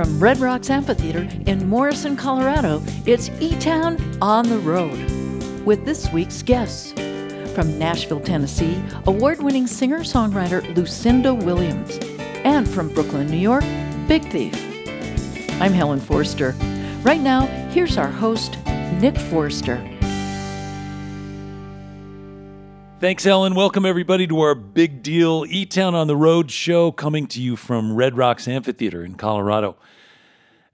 From Red Rocks Amphitheater in Morrison, Colorado, it's E Town on the Road with this week's guests. From Nashville, Tennessee, award winning singer songwriter Lucinda Williams. And from Brooklyn, New York, Big Thief. I'm Helen Forster. Right now, here's our host, Nick Forster. Thanks, Helen. Welcome, everybody, to our big deal E Town on the Road show coming to you from Red Rocks Amphitheater in Colorado.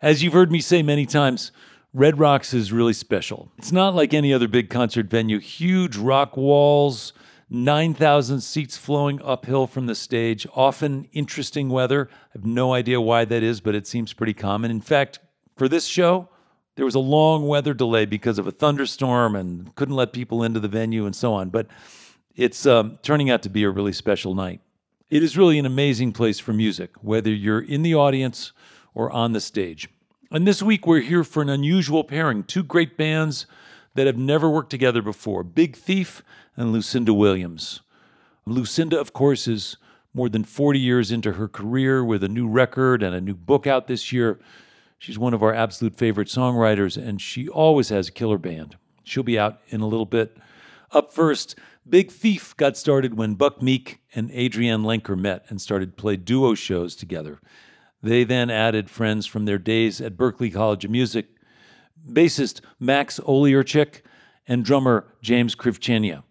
As you've heard me say many times, Red Rocks is really special. It's not like any other big concert venue. Huge rock walls, 9,000 seats flowing uphill from the stage, often interesting weather. I have no idea why that is, but it seems pretty common. In fact, for this show, there was a long weather delay because of a thunderstorm and couldn't let people into the venue and so on. But it's um, turning out to be a really special night. It is really an amazing place for music, whether you're in the audience or on the stage. And this week we're here for an unusual pairing two great bands that have never worked together before Big Thief and Lucinda Williams. Lucinda, of course, is more than 40 years into her career with a new record and a new book out this year. She's one of our absolute favorite songwriters, and she always has a killer band. She'll be out in a little bit. Up first, Big Thief got started when Buck Meek and Adrienne Lenker met and started to play duo shows together. They then added friends from their days at Berklee College of Music, bassist Max Oleartchik and drummer James Krivchenia.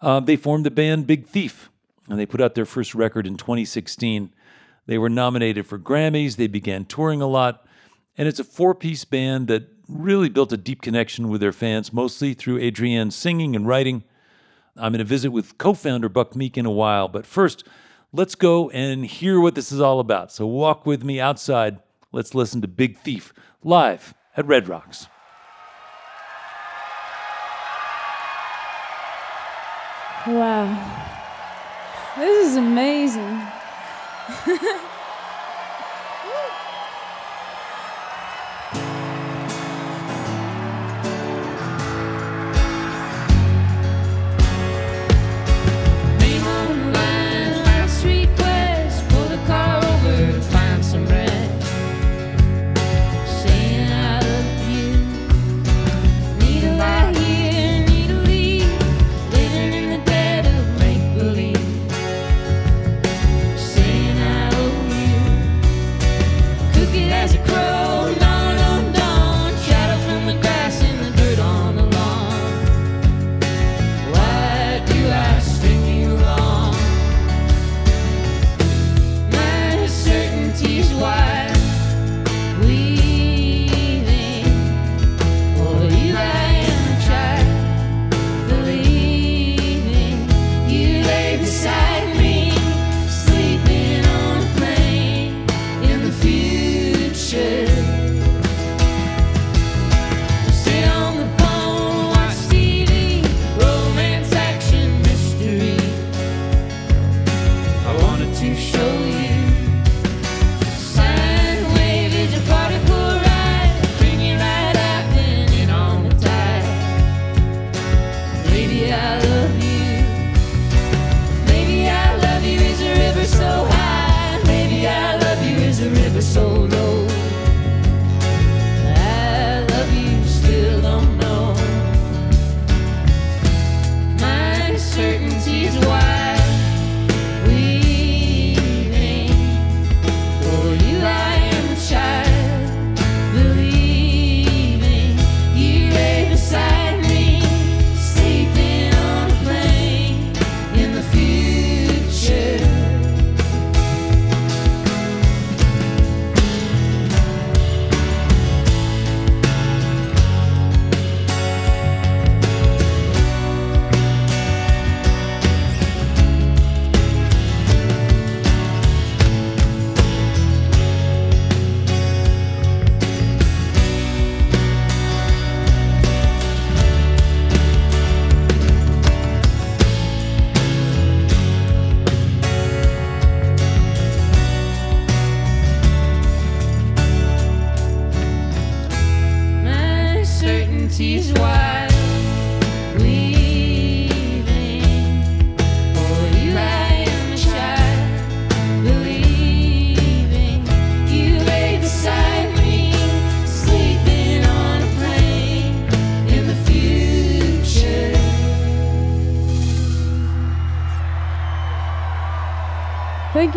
Uh, they formed the band Big Thief, and they put out their first record in 2016. They were nominated for Grammys, they began touring a lot, and it's a four piece band that really built a deep connection with their fans, mostly through Adrienne's singing and writing. I'm going to visit with co founder Buck Meek in a while, but first, let's go and hear what this is all about. So walk with me outside. Let's listen to Big Thief live at Red Rocks. Wow. This is amazing.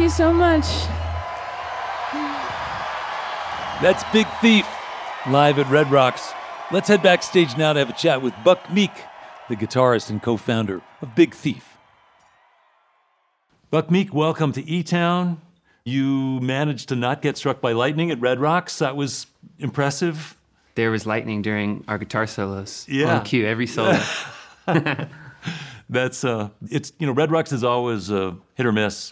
you so much. That's Big Thief live at Red Rocks. Let's head backstage now to have a chat with Buck Meek, the guitarist and co founder of Big Thief. Buck Meek, welcome to E Town. You managed to not get struck by lightning at Red Rocks. That was impressive. There was lightning during our guitar solos Yeah. on cue every solo. That's uh, it's you know Red Rocks is always uh, hit or miss.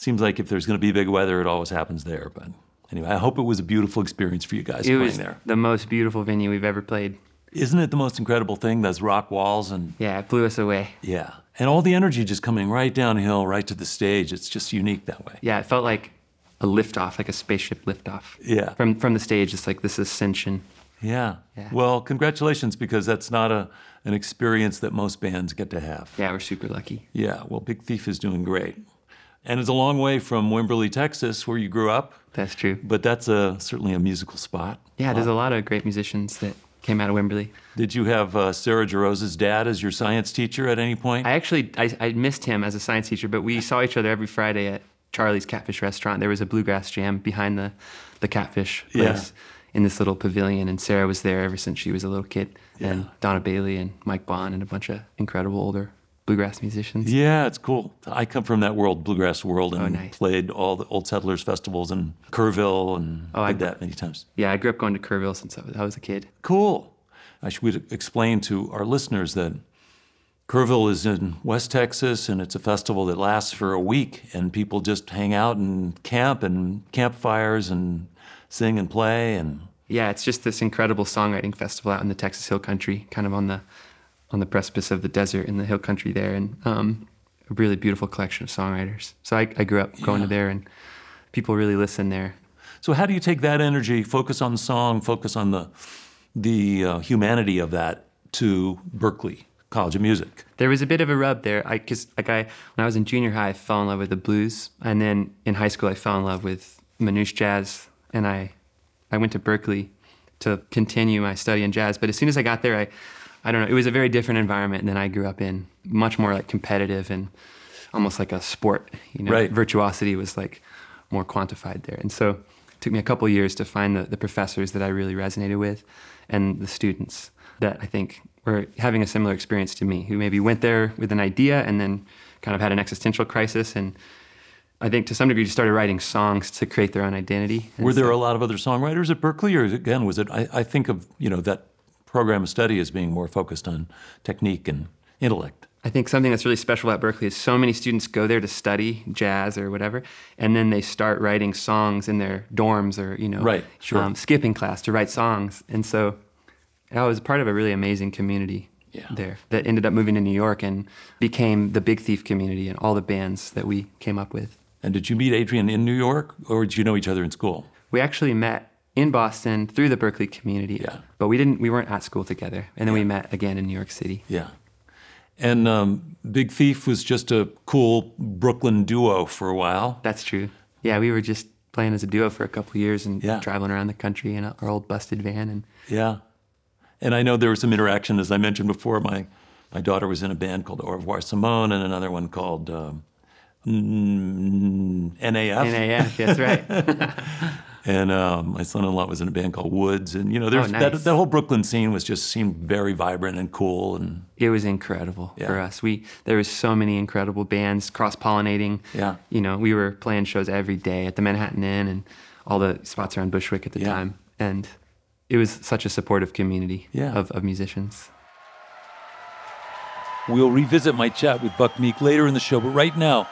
Seems like if there's going to be big weather, it always happens there. But anyway, I hope it was a beautiful experience for you guys it playing was there. the most beautiful venue we've ever played. Isn't it the most incredible thing? Those rock walls and Yeah, it blew us away. yeah, and all the energy just coming right downhill, right to the stage. It's just unique that way. Yeah, it felt like a liftoff, like a spaceship liftoff. Yeah. From from the stage, it's like this ascension. Yeah. Yeah. Well, congratulations because that's not a an experience that most bands get to have. Yeah, we're super lucky. Yeah. Well, Big Thief is doing great, and it's a long way from Wimberley, Texas, where you grew up. That's true. But that's a certainly a musical spot. Yeah, there's a lot of great musicians that came out of Wimberley. Did you have uh, Sarah Jarosz's dad as your science teacher at any point? I actually I, I missed him as a science teacher, but we saw each other every Friday at Charlie's Catfish Restaurant. There was a bluegrass jam behind the the Catfish place Yeah. in this little pavilion, and Sarah was there ever since she was a little kid. And Donna Bailey and Mike Bond and a bunch of incredible older bluegrass musicians. yeah, it's cool. I come from that world, bluegrass world, and Oh, nice. played all the old settlers festivals in Kerrville and Oh, I- did that many times. Yeah, I grew up going to Kerrville since I was, I was a kid. Cool. I should explain to our listeners that Kerrville is in West Texas and it's a festival that lasts for a week and people just hang out and camp and campfires and sing and play and Yeah, it's just this incredible songwriting festival out in the Texas Hill Country, kind of on the on the precipice of the desert in the hill country there, and um, a really beautiful collection of songwriters. So I, I grew up going to there, and people really listen there. so how do you take that energy, focus on the song, focus on the the uh, humanity of that to Berklee College of Music? There was a bit of a rub there, I because like I when I was in junior high, I fell in love with the blues, and then in high school, I fell in love with Manouche jazz, and I I went to Berklee to continue my study in jazz. But as soon as I got there, I I don't know, it was a very different environment than I grew up in, much more like competitive and almost like a sport. You know, Right. virtuosity was like more quantified there, and so it took me a couple years to find the, the professors that I really resonated with, and the students that I think were having a similar experience to me, who maybe went there with an idea and then kind of had an existential crisis, and I think to some degree just started writing songs to create their own identity. And Were there so- a lot of other songwriters at Berklee, or again was it? I, I think of you know that program of study as being more focused on technique and intellect. I think something that's really special about Berklee is so many students go there to study jazz or whatever, and then they start writing songs in their dorms or you know, Right, sure. um, skipping class to write songs. And so I was part of a really amazing community Yeah. there that ended up moving to New York and became the Big Thief community and all the bands that we came up with. And did you meet Adrienne in New York, or did you know each other in school? We actually met in Boston through the Berklee community, Yeah. but we didn't. We weren't at school together, and then we met again in New York City. Yeah. And um, Big Thief was just a cool Brooklyn duo for a while. That's true. Yeah, we were just playing as a duo for a couple years and Yeah. traveling around the country in our old busted van. And Yeah. And I know there was some interaction, as I mentioned before. My my daughter was in a band called Au revoir Simone, and another one called um, NAF. NAF, that's right. And um, my son-in-law was in a band called Woods, and you know, there's Oh, that, nice. that whole Brooklyn scene was just seemed very vibrant and cool, and it was incredible for us. We there was so many incredible bands cross pollinating. Yeah. You know, we were playing shows every day at the Manhattan Inn and all the spots around Bushwick at the Yeah. time. And it was such a supportive community Yeah. of, of musicians. We'll revisit my chat with Buck Meek later in the show, but right now,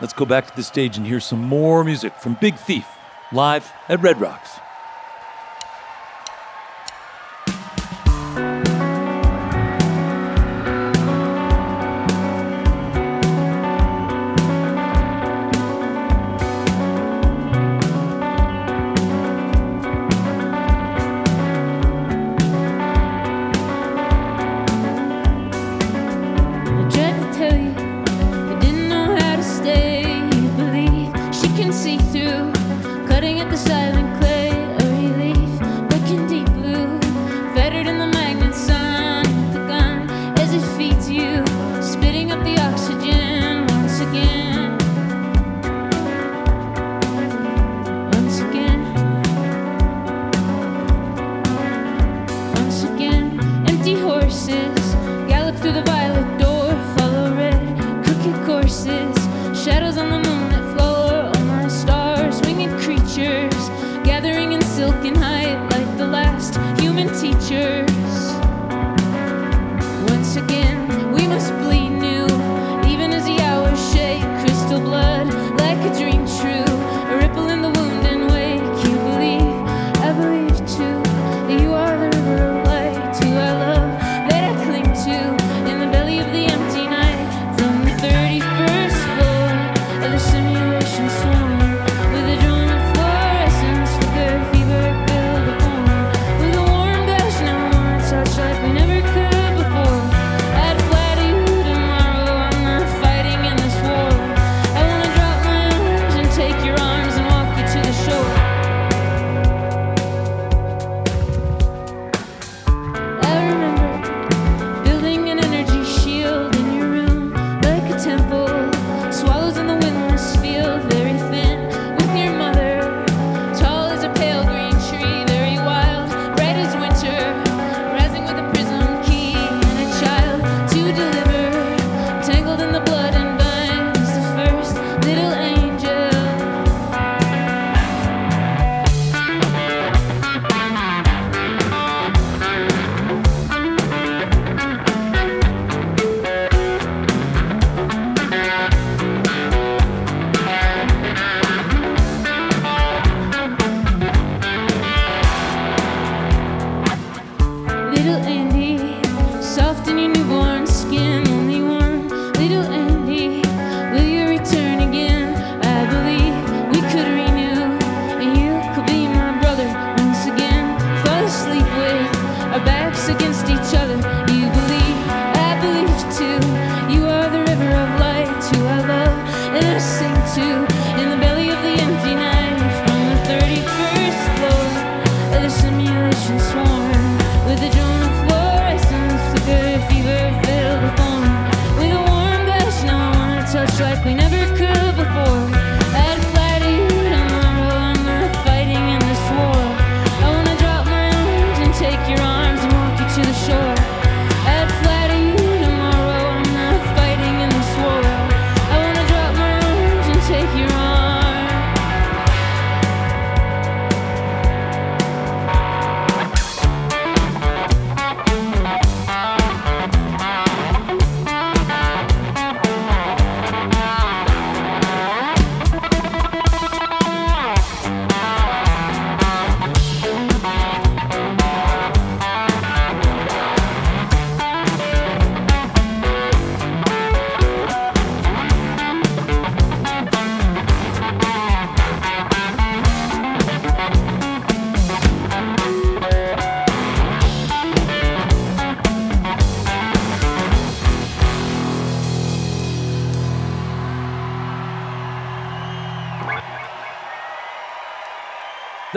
let's go back to the stage and hear some more music from Big Thief live at Red Rocks.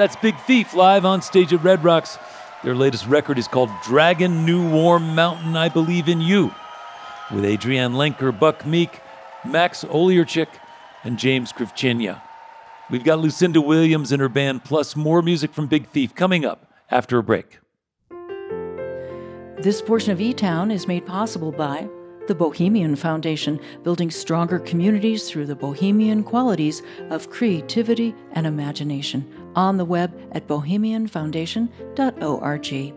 That's Big Thief live on stage at Red Rocks. Their latest record is called Dragon New Warm Mountain I Believe in You, with Adrienne Lenker, Buck Meek, Max Oleartchik, and James Krivchenia. We've got Lucinda Williams and her band, plus more music from Big Thief coming up after a break. This portion of E Town is made possible by the Bohemian Foundation, building stronger communities through the bohemian qualities of creativity and imagination. On the web at bohemianfoundation.org.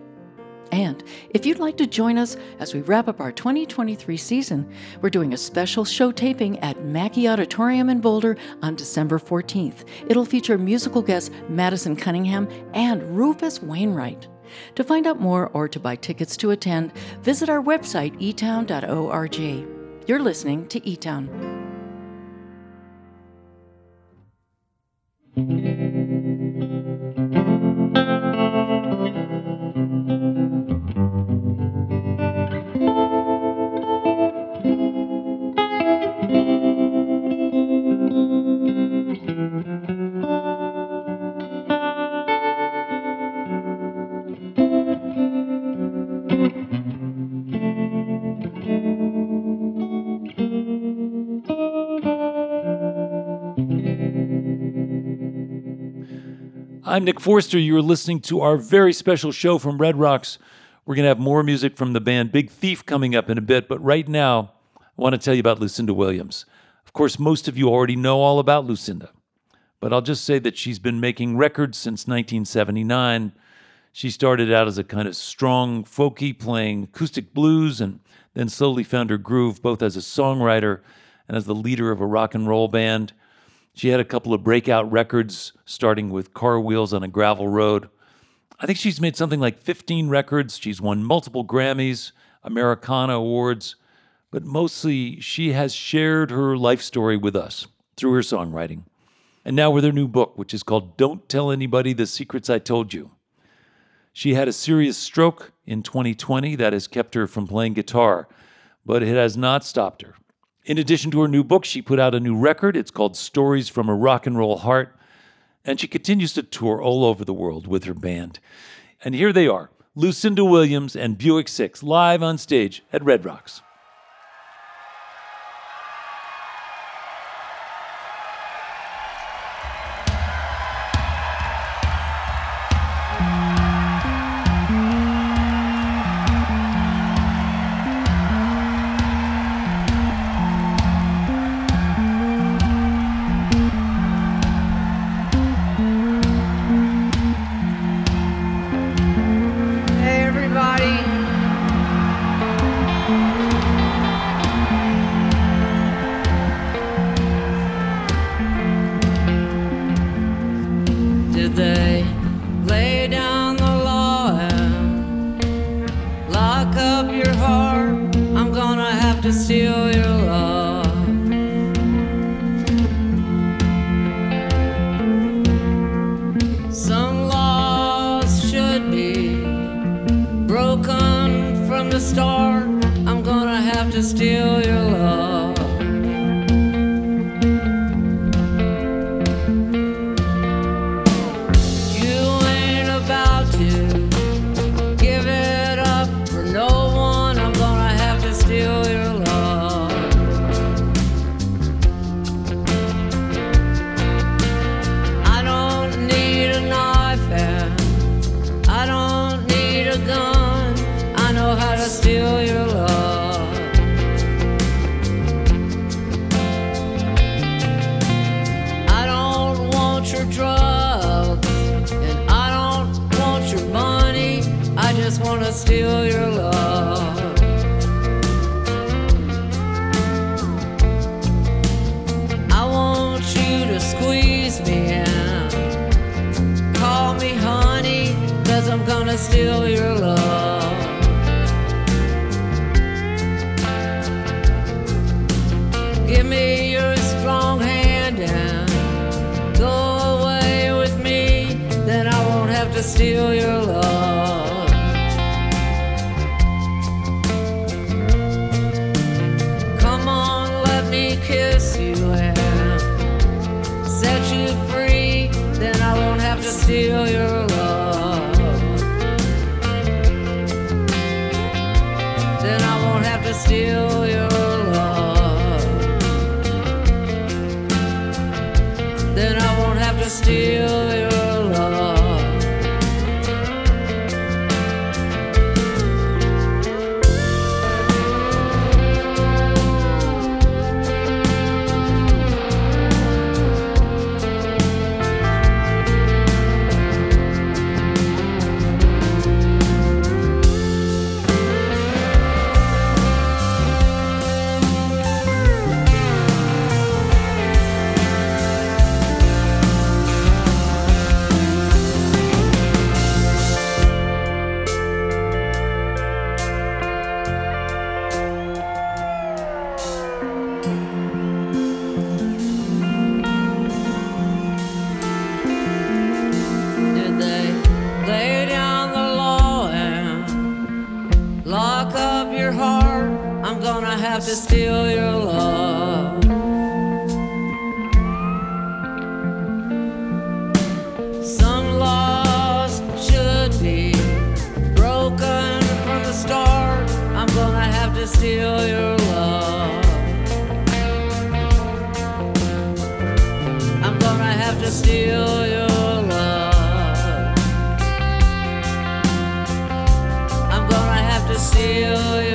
And if you'd like to join us as we wrap up our 2023 season, we're doing a special show taping at Macky Auditorium in Boulder on December 14th. It'll feature musical guests Madison Cunningham and Rufus Wainwright. To find out more or to buy tickets to attend, visit our website etown.org. You're listening to eTown. I'm Nick Forster. You're listening to our very special show from Red Rocks. We're going to have more music from the band Big Thief coming up in a bit, but right now, I want to tell you about Lucinda Williams. Of course, most of you already know all about Lucinda, but I'll just say that she's been making records since 1979. She started out as a kind of strong folky playing acoustic blues and then slowly found her groove both as a songwriter and as the leader of a rock and roll band. She had a couple of breakout records, starting with Car Wheels on a Gravel Road. I think she's made something like 15 records. She's won multiple Grammys, Americana Awards, but mostly she has shared her life story with us through her songwriting. And now with her new book, which is called Don't Tell Anybody the Secrets I Told You. She had a serious stroke in 2020 that has kept her from playing guitar, but it has not stopped her. In addition to her new book, she put out a new record. It's called Stories from a Rock and Roll Heart. And she continues to tour all over the world with her band. And here they are Lucinda Williams and Buick Six live on stage at Red Rocks. Steal your love. I'm gonna have to steal your love. I'm gonna have to steal your love. I'm gonna have to steal your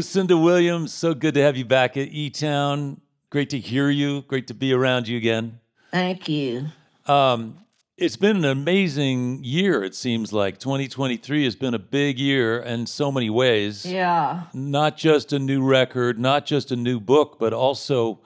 Lucinda Williams, so good to have you back at E Town. Great to hear you. Great to be around you again. Thank you. Um, it's been an amazing year, it seems like. 2023 has been a big year in so many ways. Yeah. Not just a new record, not just a new book, but also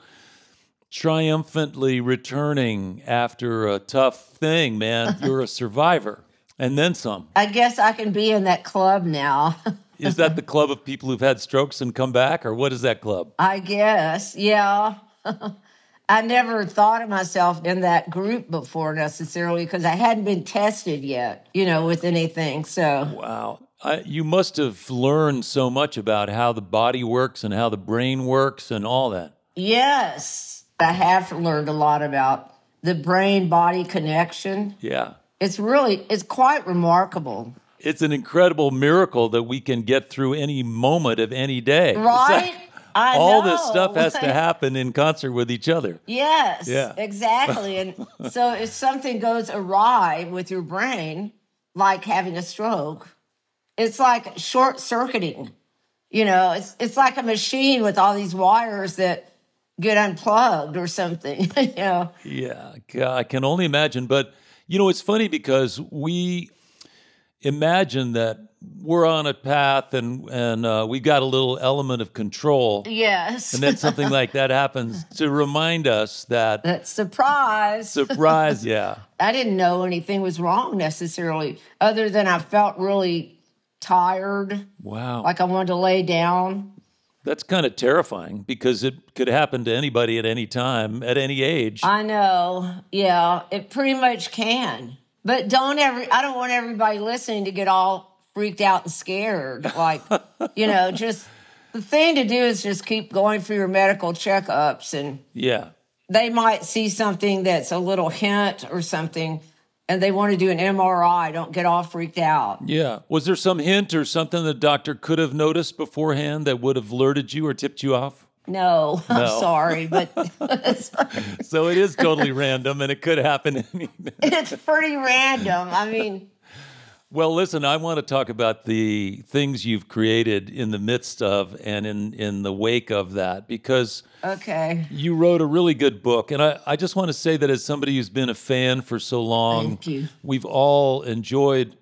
triumphantly returning after a tough thing, man. You're a survivor. And then some. I guess I can be in that club now. Is that the club of people who've had strokes and come back, or what is that club? I guess. Yeah. I never thought of myself in that group before necessarily because I hadn't been tested yet, you know, with anything. So, Wow. I, you must have learned so much about how the body works and how the brain works and all that. yes, I have learned a lot about the brain body connection. Yeah. It's really, it's quite remarkable. It's an incredible miracle that we can get through any moment of any day. Right? like I all this stuff has to happen in concert with each other. Yes, Yeah. exactly. And so if something goes awry with your brain, like having a stroke, it's like short circuiting. You know, it's it's like a machine with all these wires that get unplugged or something. you know, Yeah, I can only imagine. But you know, it's funny because we imagine that we're on a path and and uh, we got a little element of control, yes. and then something like that happens to remind us that That surprise. surprise. Yeah, I didn't know anything was wrong necessarily, other than I felt really tired, wow, like I wanted to lay down. that's kind of terrifying because it could happen to anybody at any time, at any age. I know. Yeah, it pretty much can. But don't every I don't want everybody listening to get all freaked out and scared. Like, you know, just the thing to do is just keep going for your medical checkups and yeah, they might see something that's a little hint or something and they want to do an MRI. Don't get all freaked out. yeah. Was there some hint or something the doctor could have noticed beforehand that would have alerted you or tipped you off? No, No. I'm sorry, but So it is totally random, and it could happen. Any, it's pretty random. I mean, well, listen, I want to talk about the things you've created in the midst of and in in the wake of that because okay. you wrote a really good book, and I, I just want to say that as somebody who's been a fan for so long, Thank you. we've all enjoyed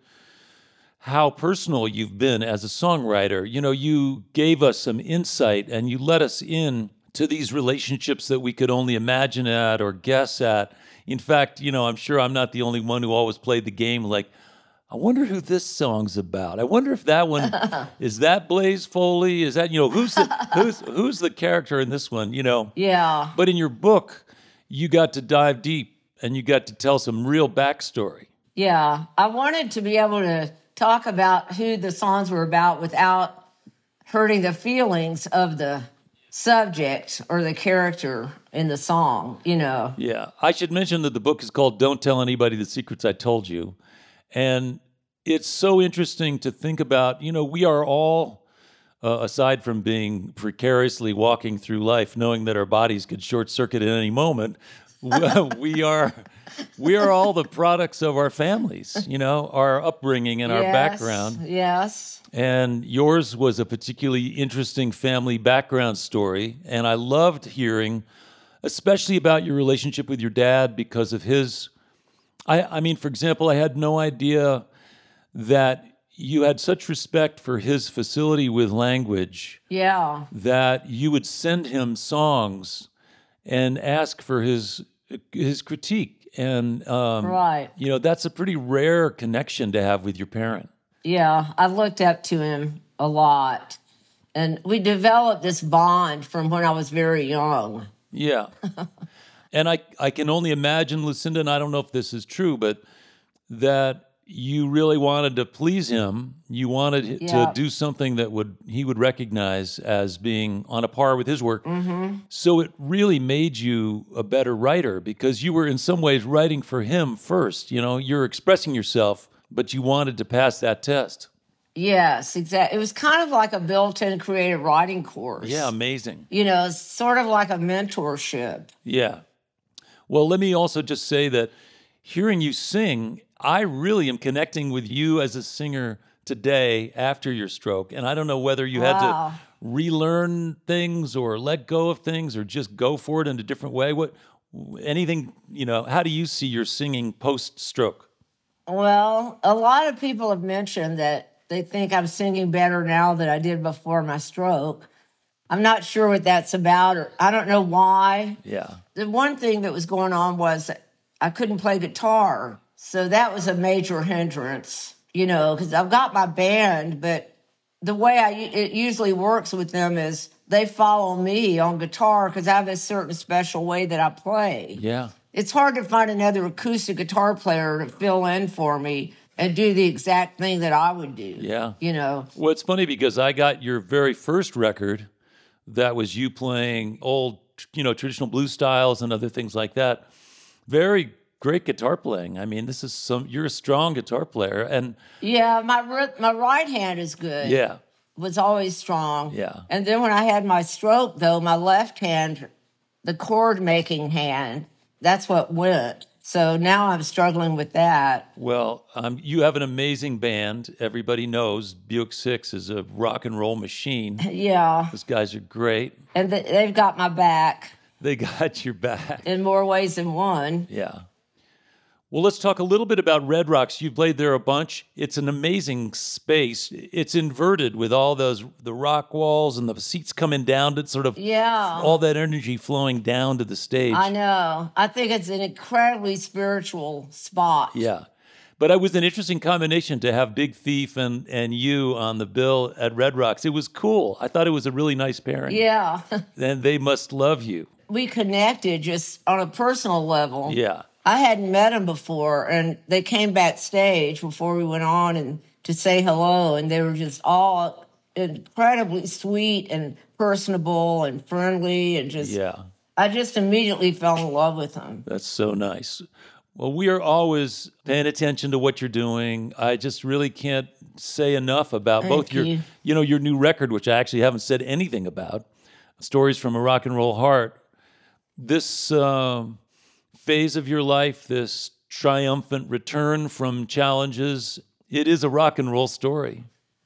how personal you've been as a songwriter. You know, you gave us some insight and you let us in to these relationships that we could only imagine at or guess at. In fact, you know, I'm sure I'm not the only one who always played the game like, I wonder who this song's about. I wonder if that one is that Blaze Foley? Is that you know who's the who's who's the character in this one? You know, Yeah. but in your book, you got to dive deep and you got to tell some real backstory. Yeah, I wanted to be able to talk about who the songs were about without hurting the feelings of the subject or the character in the song, you know. Yeah. I should mention that the book is called Don't Tell Anybody the Secrets I Told You. And it's so interesting to think about. You know, we are all, uh, aside from being precariously walking through life, knowing that our bodies could short circuit at any moment, we are we are all the products of our families, you know, our upbringing and our background. Yes. And yours was a particularly interesting family background story. And I loved hearing, especially about your relationship with your dad because of his. I, I mean, for example, I had no idea that you had such respect for his facility with language Yeah. that you would send him songs and ask for his his critique. And, um, Right. you know, that's a pretty rare connection to have with your parent. Yeah. I looked up to him a lot. And we developed this bond from when I was very young. Yeah. and I, I can only imagine, Lucinda, and I don't know if this is true, but that you really wanted to please mm. him. You wanted Yeah. to do something that would he would recognize as being on a par with his work. Mm-hmm. So it really made you a better writer because you were in some ways writing for him first. You know, you're expressing yourself, but you wanted to pass that test. Yes, exactly. It was kind of like a built in creative writing course. Yeah, amazing. You know, it's sort of like a mentorship. Yeah. Well, let me also just say that hearing you sing, I really am connecting with you as a singer today after your stroke. And I don't know whether you had to relearn things or let go of things or just go for it in a different way. What anything, you know, how do you see your singing post stroke? Well, a lot of people have mentioned that they think I'm singing better now than I did before my stroke. I'm not sure what that's about, or I don't know why. Yeah. The one thing that was going on was I couldn't play guitar. So that was a major hindrance, you know, because I've got my band, but the way I it usually works with them is they follow me on guitar because I have a certain special way that I play Yeah. it's hard to find another acoustic guitar player to fill in for me and do the exact thing that I would do. Yeah. You know, Well, it's funny because I got your very first record that was you playing old, you know, traditional blues styles and other things like that. Very great guitar playing. I mean, this is some you're a strong guitar player and yeah, my my right hand is good. yeah. Was always strong. Yeah. And then when I had my stroke though, my left hand, the chord making hand, that's what went. So now I'm struggling with that. Well, um, you have an amazing band. Everybody knows Buick Six is a rock and roll machine. Yeah. Those guys are great. And th- they've got my back They got your back. in more ways than one. Yeah. Well, let's talk a little bit about Red Rocks. You've played there a bunch. It's an amazing space. It's inverted with all those the rock walls and the seats coming down to sort of Yeah. all that energy flowing down to the stage. I know. I think it's an incredibly spiritual spot. Yeah. But it was an interesting combination to have Big Thief and, and you on the bill at Red Rocks. It was cool. I thought it was a really nice pairing. Yeah. And they must love you. we connected just on a personal level. Yeah. I hadn't met them before, and they came backstage before we went on and to say hello, and they were just all incredibly sweet and personable and friendly, and just Yeah. I just immediately fell in love with them. That's so nice. Well, we are always paying attention to what you're doing. I just really can't say enough about both your, you. you know, your new record, which I actually haven't said anything about, "Stories from a Rock and Roll Heart." This um, phase of your life, this triumphant return from challenges, it is a rock and roll story.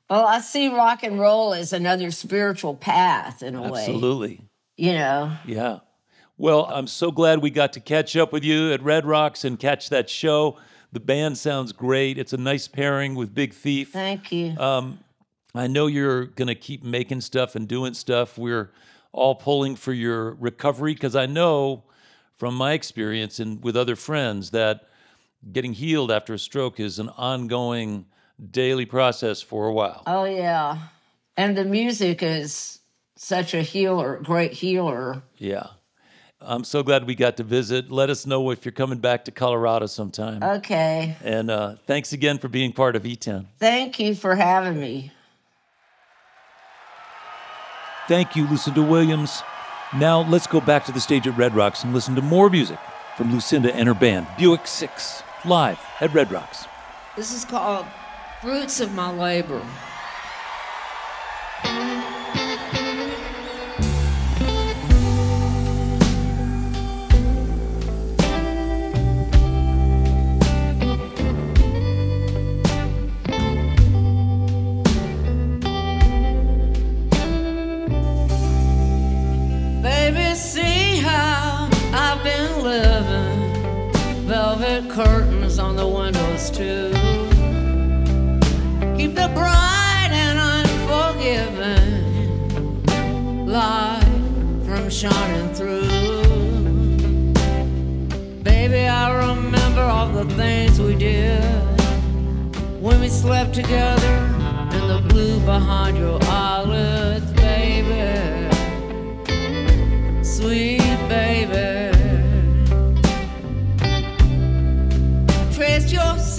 Well, I see rock and roll as another spiritual path in a way. Absolutely. You know, Yeah. Well, I'm so glad we got to catch up with you at Red Rocks and catch that show. The band sounds great. It's a nice pairing with Big Thief. thank you. Um, I know you're going to keep making stuff and doing stuff. We're all pulling for your recovery because I know from my experience and with other friends that getting healed after a stroke is an ongoing daily process for a while. Oh yeah. And the music is such a healer, great healer. Yeah. I'm so glad we got to visit. Let us know if you're coming back to Colorado sometime. Okay. And uh, thanks again for being part of E Town. Thank you for having me. Thank you, Lucinda Williams. Now let's go back to the stage at Red Rocks and listen to more music from Lucinda and her band, Buick 6, live at Red Rocks. This is called Fruits of My Labor. Curtains on the windows too. Keep the bright and unforgiving light from shining through. Baby, I remember all the things we did when we slept together in the blue behind your eyelids, baby. Sweet baby. Dios.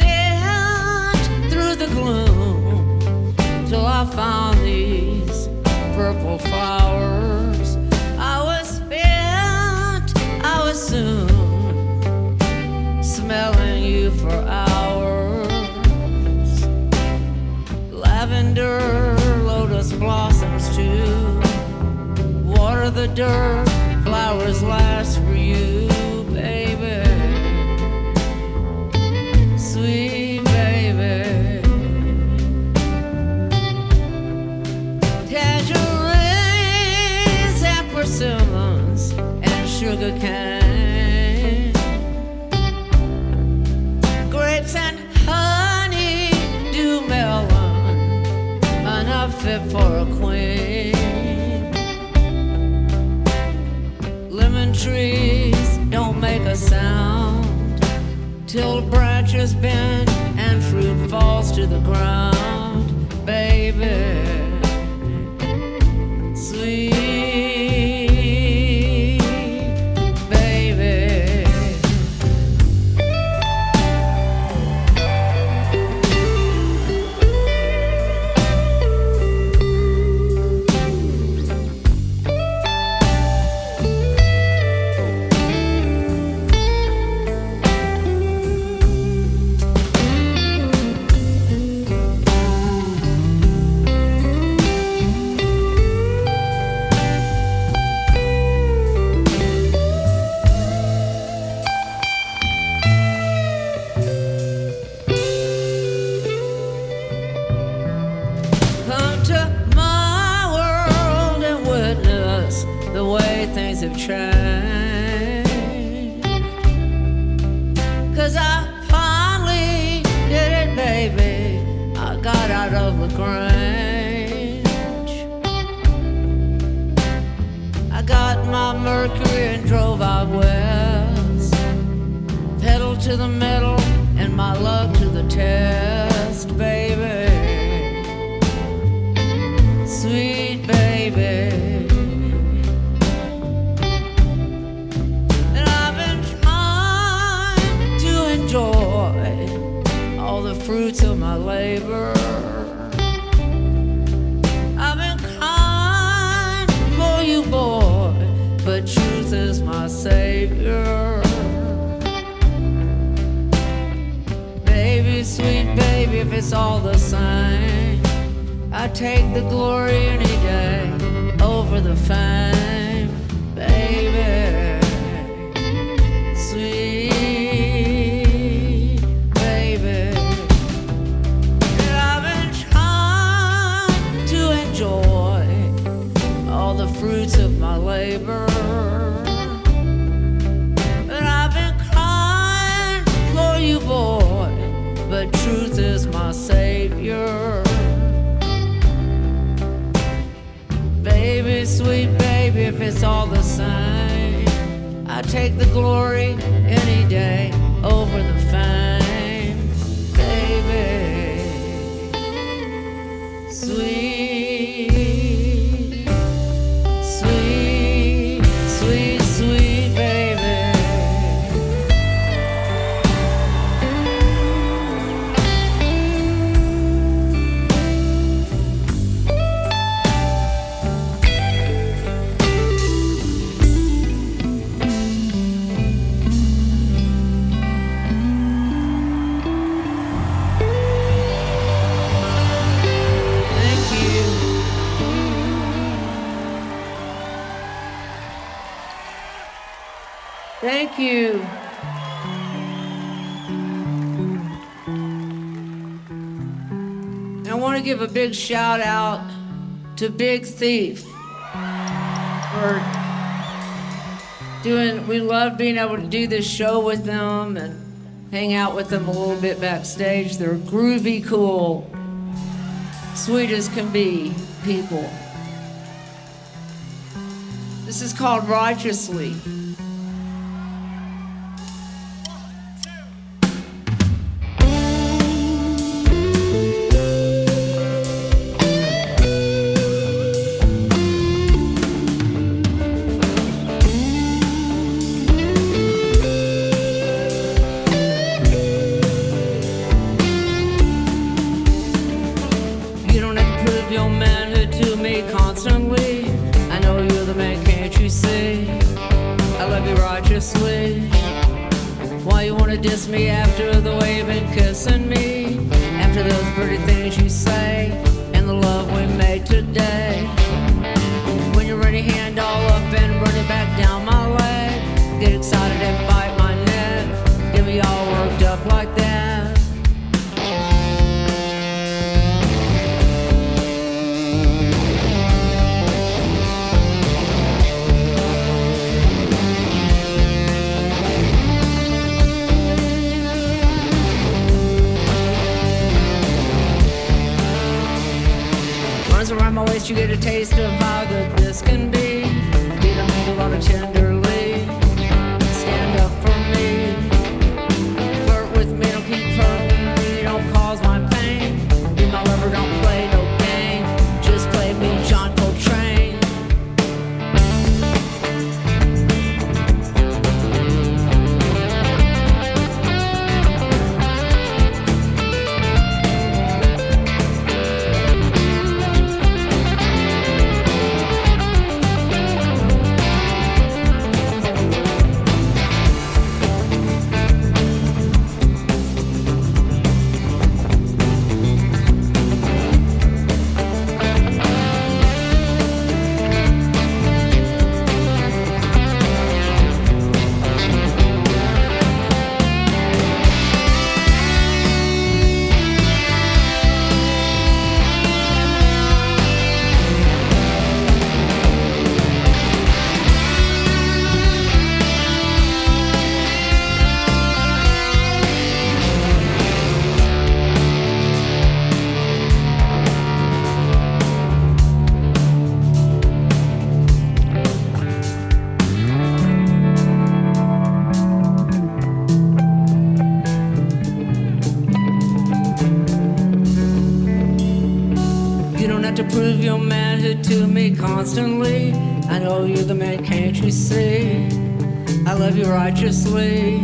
Way things have changed. Cause I finally did it, baby. I got out of the grange. I got my Mercury and drove out west. Pedal to the metal and my luck to the test, baby labor. I've been kind for you, boy, but truth is my savior. Baby, sweet baby, if it's all the same. I take the glory any day over the fame, take the glory any day a big shout out to Big Thief for doing. We love being able to do this show with them, and hang out with them a little bit backstage. They're groovy, cool, sweet as can be people. This is called Righteously. Taste of how see? I love you righteously.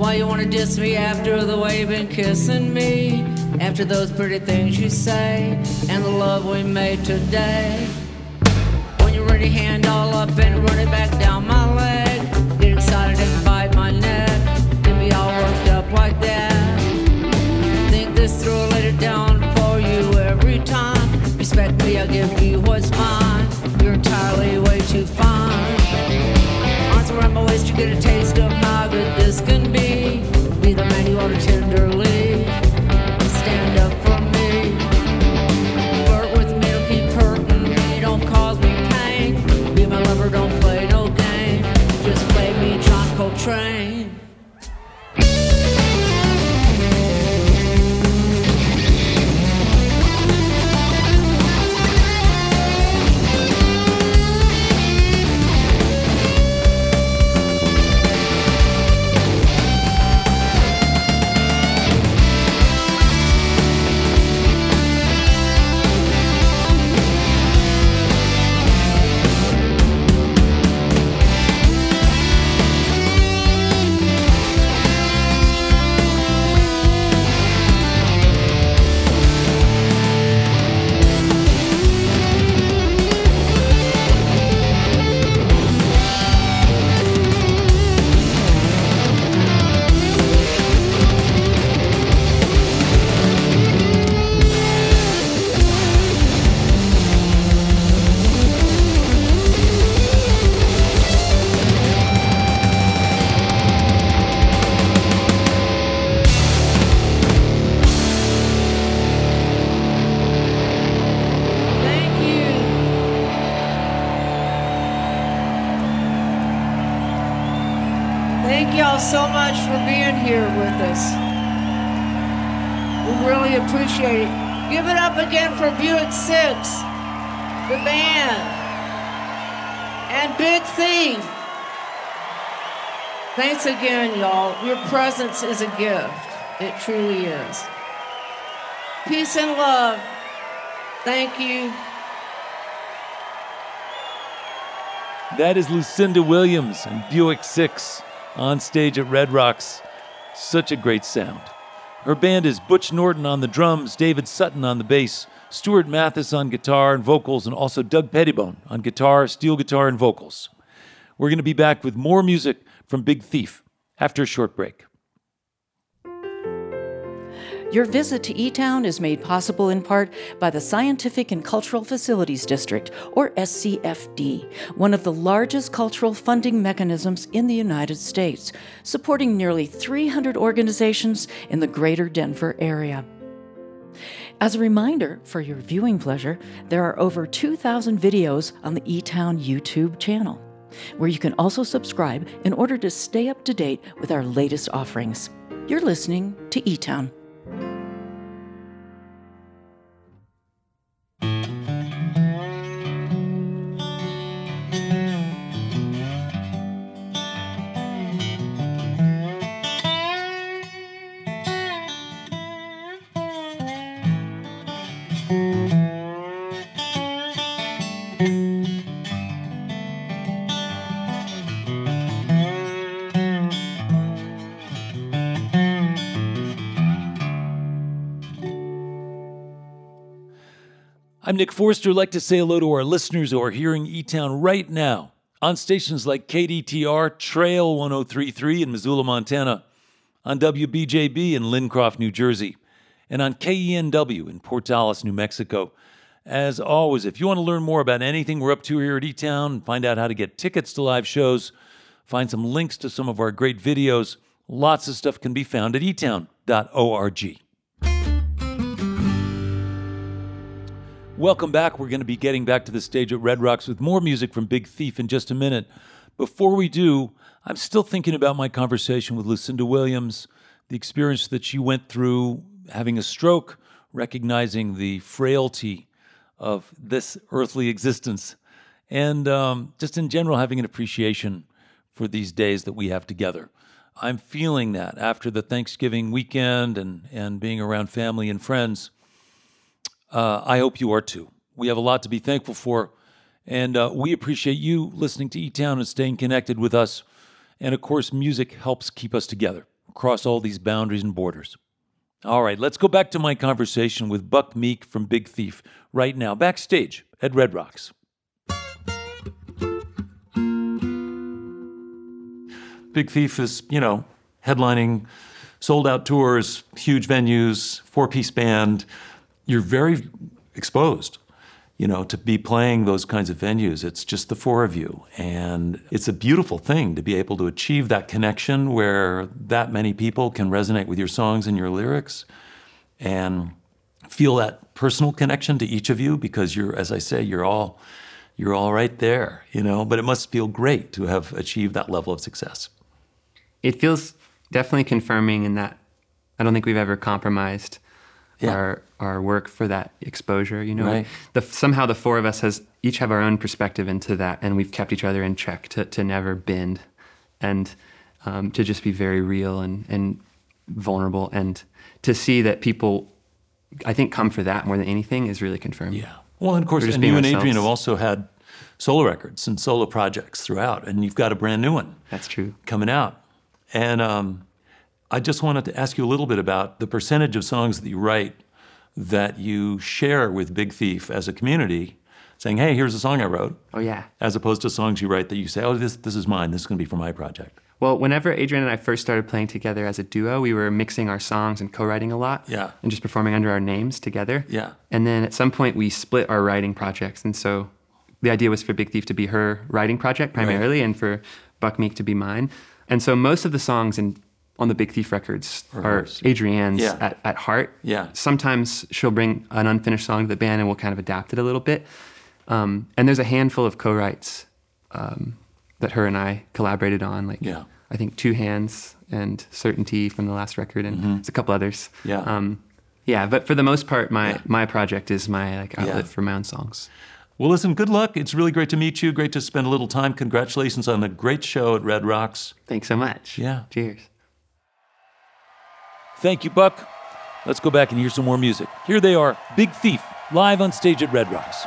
Why you wanna diss me after the way you've been kissing me? After those pretty things you say and the love we made today. When you're ready, hand all up and run it back down my get a taste of how good this can be. Be the man you want to tenderly. So much for being here with us. We really appreciate it. Give it up again for Buick 6, the band, and Big Thief. Thanks again, y'all. Your presence is a gift. It truly is. Peace and love. Thank you. That is Lucinda Williams and Buick 6 on stage at Red Rocks. Such a great sound. Her band is Butch Norton on the drums, David Sutton on the bass, Stuart Mathis on guitar and vocals, and also Doug Pettibone on guitar, steel guitar, and vocals. We're going to be back with more music from Big Thief after a short break. Your visit to E Town is made possible in part by the Scientific and Cultural Facilities District, or SCFD, one of the largest cultural funding mechanisms in the United States, supporting nearly 300 organizations in the greater Denver area. As a reminder, for your viewing pleasure, there are over 2,000 videos on the E Town YouTube channel, where you can also subscribe in order to stay up to date with our latest offerings. You're listening to E I'm Nick Forster. I'd like to say hello to our listeners who are hearing E Town right now on stations like KDTR, Trail 1033 in Missoula, Montana, on WBJB in Lincroft, New Jersey, and on KENW in Portales, New Mexico. As always, if you want to learn more about anything we're up to here at E Town, find out how to get tickets to live shows, find some links to some of our great videos, lots of stuff can be found at etown.org. Welcome back. We're going to be getting back to the stage at Red Rocks with more music from Big Thief in just a minute. Before we do, I'm still thinking about my conversation with Lucinda Williams, the experience that she went through having a stroke, recognizing the frailty of this earthly existence, and um, just in general having an appreciation for these days that we have together. I'm feeling that after the Thanksgiving weekend and, and being around family and friends. Uh, I hope you are too. We have a lot to be thankful for, and uh, we appreciate you listening to E Town and staying connected with us. And of course, music helps keep us together across all these boundaries and borders. All right, let's go back to my conversation with Buck Meek from Big Thief right now, backstage at Red Rocks. Big Thief is, you know, headlining sold out tours, huge venues, four piece band. You're very exposed, you know, to be playing those kinds of venues. It's just the four of you. And it's a beautiful thing to be able to achieve that connection where that many people can resonate with your songs and your lyrics and feel that personal connection to each of you because you're, as I say, you're all. You're all right there, you know, but it must feel great to have achieved that level of success. It feels definitely confirming in that I don't think we've ever compromised Yeah. our our work for that exposure. You know, Right. the, somehow the four of us has each have our own perspective into that, and we've kept each other in check to to never bend, and um, to just be very real and and vulnerable, and to see that people, I think, come for that more than anything is really confirmed. Yeah. Well, and of course, and you and Adrianne have also had solo records and solo projects throughout, and you've got a brand new one That's true. coming out. And um, I just wanted to ask you a little bit about the percentage of songs that you write that you share with Big Thief as a community, saying, "Hey, here's a song I wrote," Oh yeah. as opposed to songs you write that you say, "Oh, this this is mine. This is going to be for my project." Well, whenever Adrianne and I first started playing together as a duo, we were mixing our songs and co-writing a lot. Yeah. And just performing under our names together. Yeah. And then at some point we split our writing projects, and so the idea was for Big Thief to be her writing project primarily, and for Buck Meek to be mine. And so most of the songs in on the Big Thief records or Adrianne's yeah. at, at heart. Yeah. Sometimes she'll bring an unfinished song to the band and we'll kind of adapt it a little bit. Um, and there's a handful of co-writes um, that her and I collaborated on, like yeah. I think Two Hands and Certainty from the last record, and mm a couple others. Yeah. Um, yeah, but for the most part, my yeah. my project is my like outlet for my own songs. Well, listen, good luck. It's really great to meet you. Great to spend a little time. Congratulations on a great show at Red Rocks. Thanks so much. Yeah. Cheers. Thank you, Buck. Let's go back and hear some more music. Here they are Big Thief, live on stage at Red Rocks.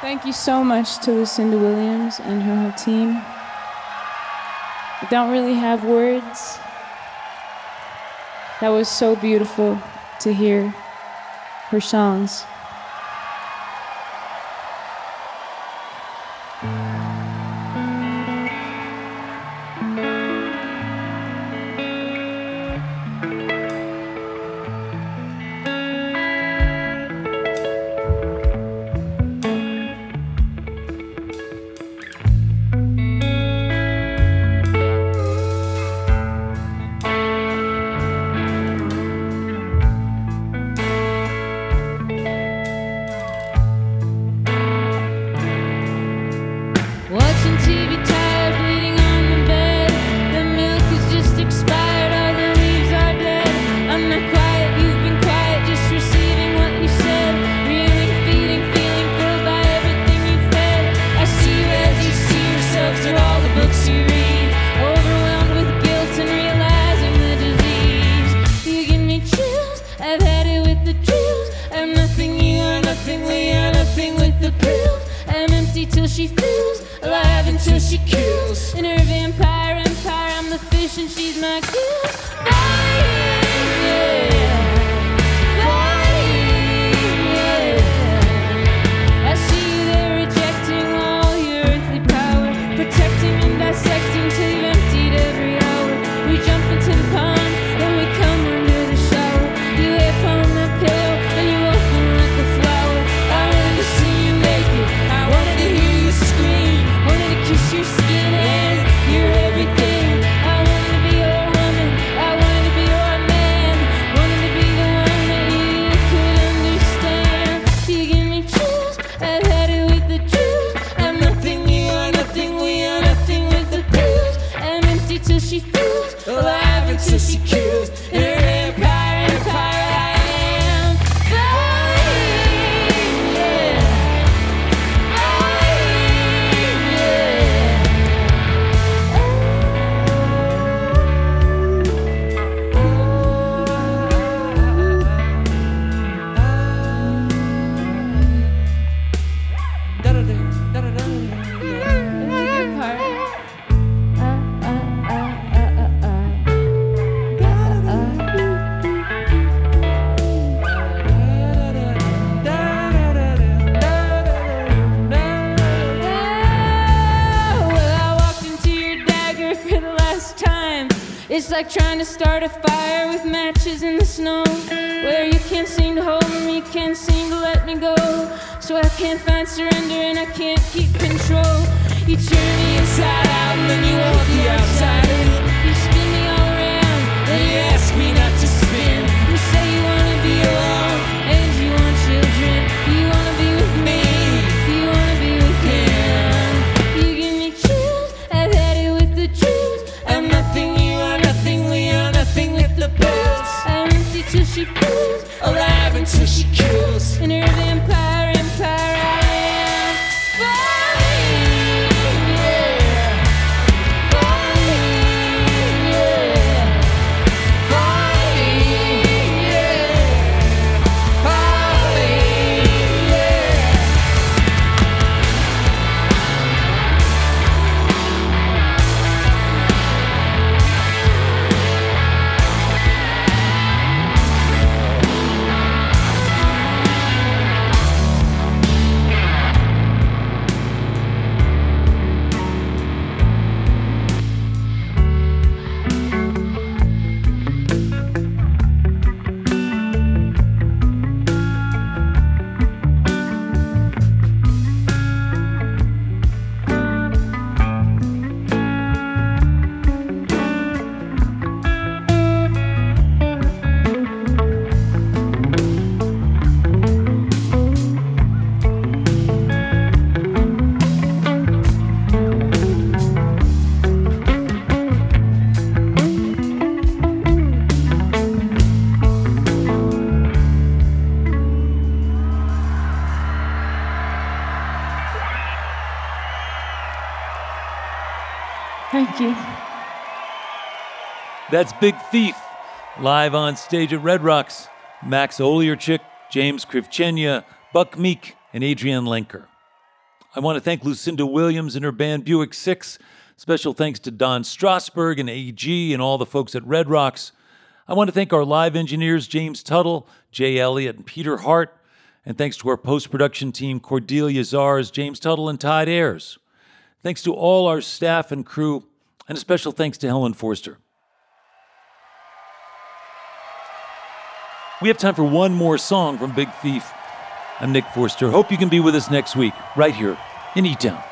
Thank you so much to Lucinda Williams and her whole team. I don't really have words. That was so beautiful to hear her songs. That's Big Thief live on stage at Red Rocks. Max Oleartchik, James Krivchenia, Buck Meek, and Adrianne Lenker. I want to thank Lucinda Williams and her band Buick Six. Special thanks to Don Strasburg and AEG and all the folks at Red Rocks. I want to thank our live engineers, James Tuttle, Jay Elliott, and Peter Hart. And thanks to our post production team, Cordelia Zars, James Tuttle, and Todd Ayers. Thanks to all our staff and crew, and a special thanks to Helen Forster. We have time for one more song from Big Thief. I'm Nick Forster. Hope you can be with us next week, right here in E Town.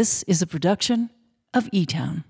This is a production of E Town.